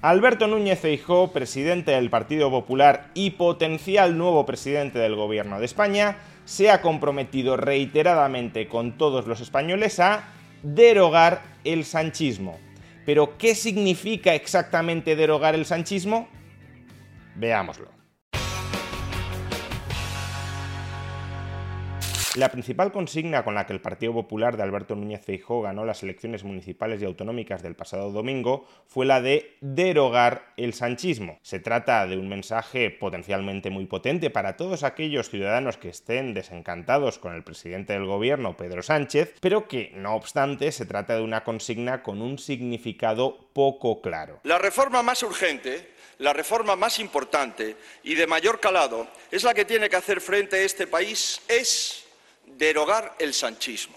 Alberto Núñez Feijóo, presidente del Partido Popular y potencial nuevo presidente del Gobierno de España, se ha comprometido reiteradamente con todos los españoles a derogar el sanchismo. Pero, ¿qué significa exactamente derogar el sanchismo? Veámoslo. La principal consigna con la que el Partido Popular de Alberto Núñez Feijóo ganó las elecciones municipales y autonómicas del pasado domingo fue la de derogar el sanchismo. Se trata de un mensaje potencialmente muy potente para todos aquellos ciudadanos que estén desencantados con el presidente del gobierno, Pedro Sánchez, pero que, no obstante, se trata de una consigna con un significado poco claro. La reforma más urgente, la reforma más importante y de mayor calado es la que tiene que hacer frente a este país, es derogar el sanchismo.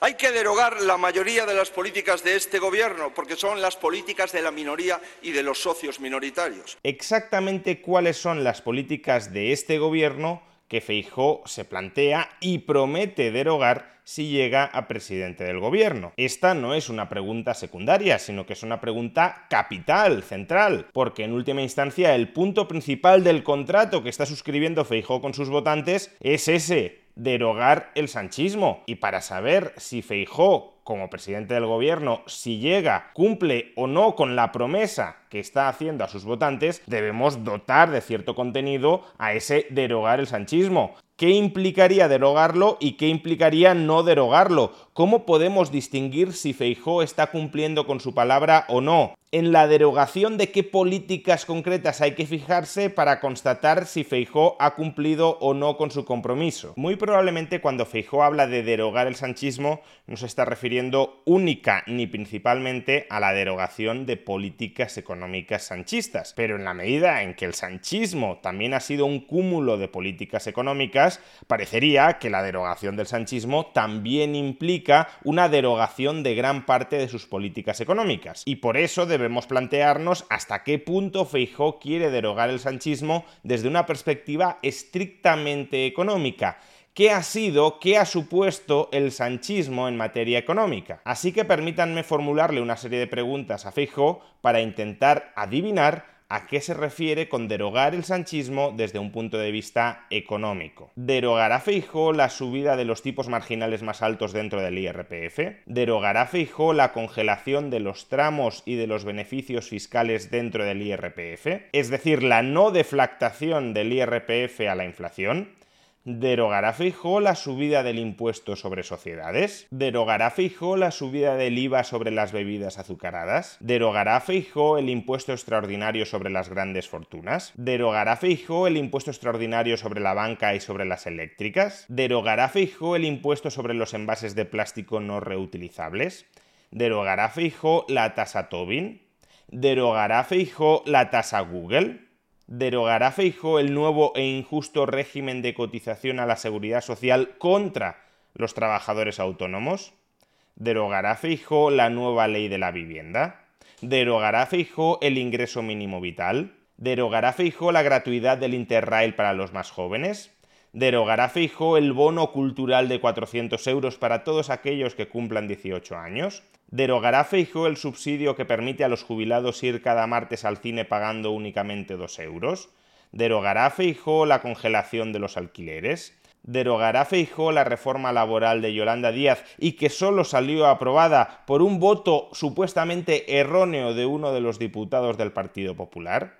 Hay que derogar la mayoría de las políticas de este gobierno porque son las políticas de la minoría y de los socios minoritarios. Exactamente cuáles son las políticas de este gobierno que Feijó se plantea y promete derogar si llega a presidente del gobierno. Esta no es una pregunta secundaria, sino que es una pregunta capital, central, porque en última instancia el punto principal del contrato que está suscribiendo Feijó con sus votantes es ese, derogar el sanchismo. Y para saber si Feijó como presidente del gobierno, si llega, cumple o no con la promesa que está haciendo a sus votantes, debemos dotar de cierto contenido a ese derogar el sanchismo. ¿Qué implicaría derogarlo y qué implicaría no derogarlo? ¿Cómo podemos distinguir si Feijó está cumpliendo con su palabra o no? En la derogación de qué políticas concretas hay que fijarse para constatar si Feijó ha cumplido o no con su compromiso. Muy probablemente cuando Feijó habla de derogar el sanchismo no se está refiriendo única ni principalmente a la derogación de políticas económicas sanchistas, pero en la medida en que el sanchismo también ha sido un cúmulo de políticas económicas, parecería que la derogación del sanchismo también implica una derogación de gran parte de sus políticas económicas. Y por eso debemos plantearnos hasta qué punto Feijó quiere derogar el sanchismo desde una perspectiva estrictamente económica qué ha sido, qué ha supuesto el sanchismo en materia económica. Así que permítanme formularle una serie de preguntas a Feijó para intentar adivinar a qué se refiere con derogar el sanchismo desde un punto de vista económico. ¿Derogará Feijó la subida de los tipos marginales más altos dentro del IRPF? ¿Derogará Feijó la congelación de los tramos y de los beneficios fiscales dentro del IRPF? Es decir, la no deflactación del IRPF a la inflación. ¿Derogará Feijó la subida del impuesto sobre sociedades? ¿Derogará Feijó la subida del IVA sobre las bebidas azucaradas? ¿Derogará Feijó el impuesto extraordinario sobre las grandes fortunas? ¿Derogará Feijó el impuesto extraordinario sobre la banca y sobre las eléctricas? ¿Derogará Feijó el impuesto sobre los envases de plástico no reutilizables? ¿Derogará Feijó la tasa Tobin? ¿Derogará Feijó la tasa Google? ¿Derogará Feijó el nuevo e injusto régimen de cotización a la seguridad social contra los trabajadores autónomos? ¿Derogará Feijó la nueva ley de la vivienda? ¿Derogará Feijó el ingreso mínimo vital? ¿Derogará Feijó la gratuidad del Interrail para los más jóvenes? ¿Derogará Feijó el bono cultural de 400 euros para todos aquellos que cumplan 18 años? ¿Derogará Feijó el subsidio que permite a los jubilados ir cada martes al cine pagando únicamente 2 euros? ¿Derogará Feijó la congelación de los alquileres? ¿Derogará Feijó la reforma laboral de Yolanda Díaz y que solo salió aprobada por un voto supuestamente erróneo de uno de los diputados del Partido Popular?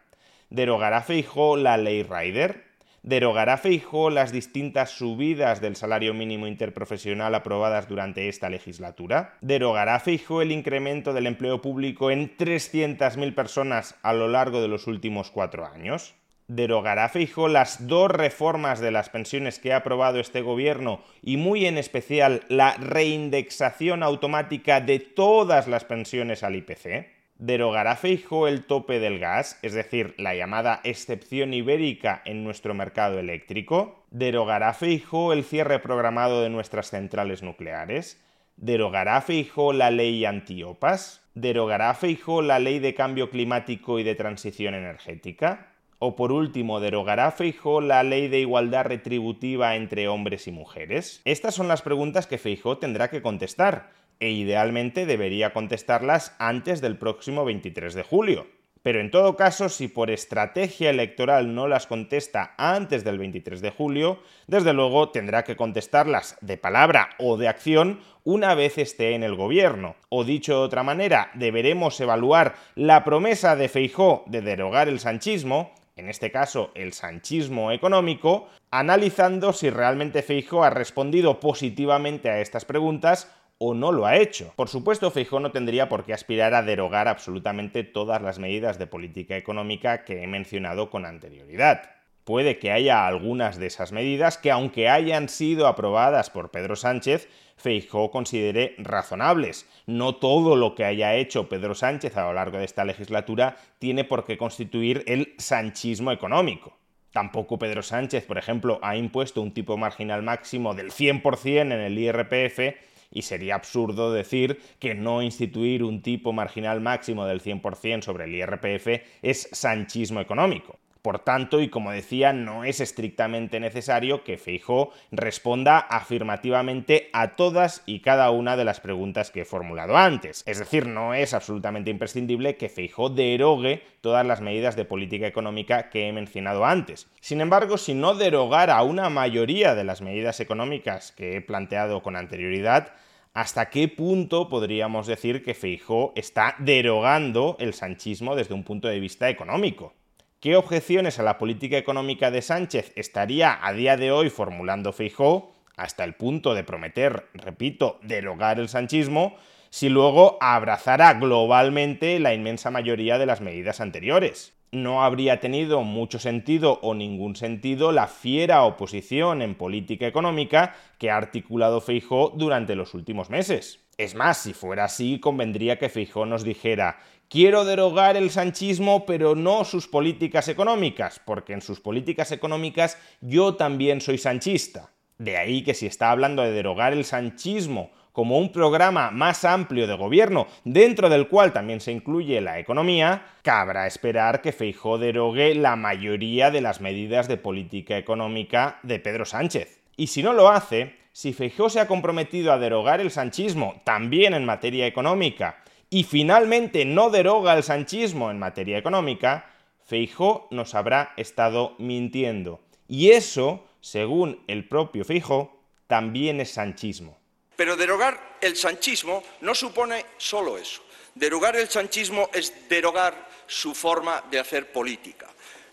¿Derogará Feijó la ley Rider? ¿Derogará Feijó las distintas subidas del salario mínimo interprofesional aprobadas durante esta legislatura? ¿Derogará Feijó el incremento del empleo público en 300.000 personas a lo largo de los últimos cuatro años? derogará Feijóo las dos reformas de las pensiones que ha aprobado este gobierno y muy en especial la reindexación automática de todas las pensiones al IPC? ¿Derogará Feijóo el tope del gas, es decir, la llamada excepción ibérica en nuestro mercado eléctrico? ¿Derogará Feijóo el cierre programado de nuestras centrales nucleares? ¿Derogará Feijóo la ley antiopas? ¿Derogará Feijóo la ley de cambio climático y de transición energética? O por último, ¿derogará Feijó la ley de igualdad retributiva entre hombres y mujeres? Estas son las preguntas que Feijó tendrá que contestar, e idealmente debería contestarlas antes del próximo 23 de julio. Pero en todo caso, si por estrategia electoral no las contesta antes del 23 de julio, desde luego tendrá que contestarlas de palabra o de acción una vez esté en el gobierno. O dicho de otra manera, deberemos evaluar la promesa de Feijó de derogar el sanchismo en este caso el sanchismo económico, analizando si realmente Feijóo ha respondido positivamente a estas preguntas o no lo ha hecho. Por supuesto, Feijóo no tendría por qué aspirar a derogar absolutamente todas las medidas de política económica que he mencionado con anterioridad puede que haya algunas de esas medidas que, aunque hayan sido aprobadas por Pedro Sánchez, Feijóo considere razonables. No todo lo que haya hecho Pedro Sánchez a lo largo de esta legislatura tiene por qué constituir el sanchismo económico. Tampoco Pedro Sánchez, por ejemplo, ha impuesto un tipo marginal máximo del 100% en el IRPF y sería absurdo decir que no instituir un tipo marginal máximo del 100% sobre el IRPF es sanchismo económico. Por tanto, y como decía, no es estrictamente necesario que Feijó responda afirmativamente a todas y cada una de las preguntas que he formulado antes. Es decir, no es absolutamente imprescindible que Feijó derogue todas las medidas de política económica que he mencionado antes. Sin embargo, si no derogara una mayoría de las medidas económicas que he planteado con anterioridad, ¿hasta qué punto podríamos decir que Feijó está derogando el sanchismo desde un punto de vista económico? ¿Qué objeciones a la política económica de Sánchez estaría a día de hoy formulando Feijó, hasta el punto de prometer, repito, derogar el sanchismo, si luego abrazara globalmente la inmensa mayoría de las medidas anteriores? No habría tenido mucho sentido o ningún sentido la fiera oposición en política económica que ha articulado Feijó durante los últimos meses. Es más, si fuera así, convendría que Feijó nos dijera Quiero derogar el sanchismo, pero no sus políticas económicas, porque en sus políticas económicas yo también soy sanchista. De ahí que si está hablando de derogar el sanchismo como un programa más amplio de gobierno, dentro del cual también se incluye la economía, cabrá esperar que Feijó derogue la mayoría de las medidas de política económica de Pedro Sánchez. Y si no lo hace, si Feijó se ha comprometido a derogar el sanchismo también en materia económica y finalmente no deroga el sanchismo en materia económica, Feijó nos habrá estado mintiendo. Y eso, según el propio Feijó, también es sanchismo. Pero derogar el sanchismo no supone solo eso. Derogar el sanchismo es derogar su forma de hacer política.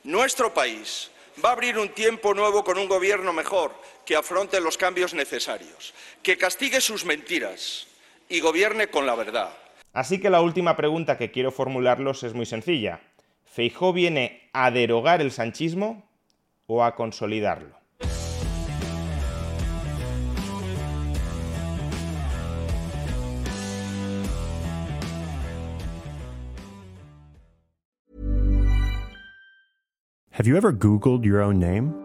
Nuestro país va a abrir un tiempo nuevo con un gobierno mejor que afronte los cambios necesarios, que castigue sus mentiras y gobierne con la verdad Así que la última pregunta que quiero formularlos es muy sencilla. ¿Feijó viene a derogar el sanchismo o a consolidarlo? Have you ever Googled your own name?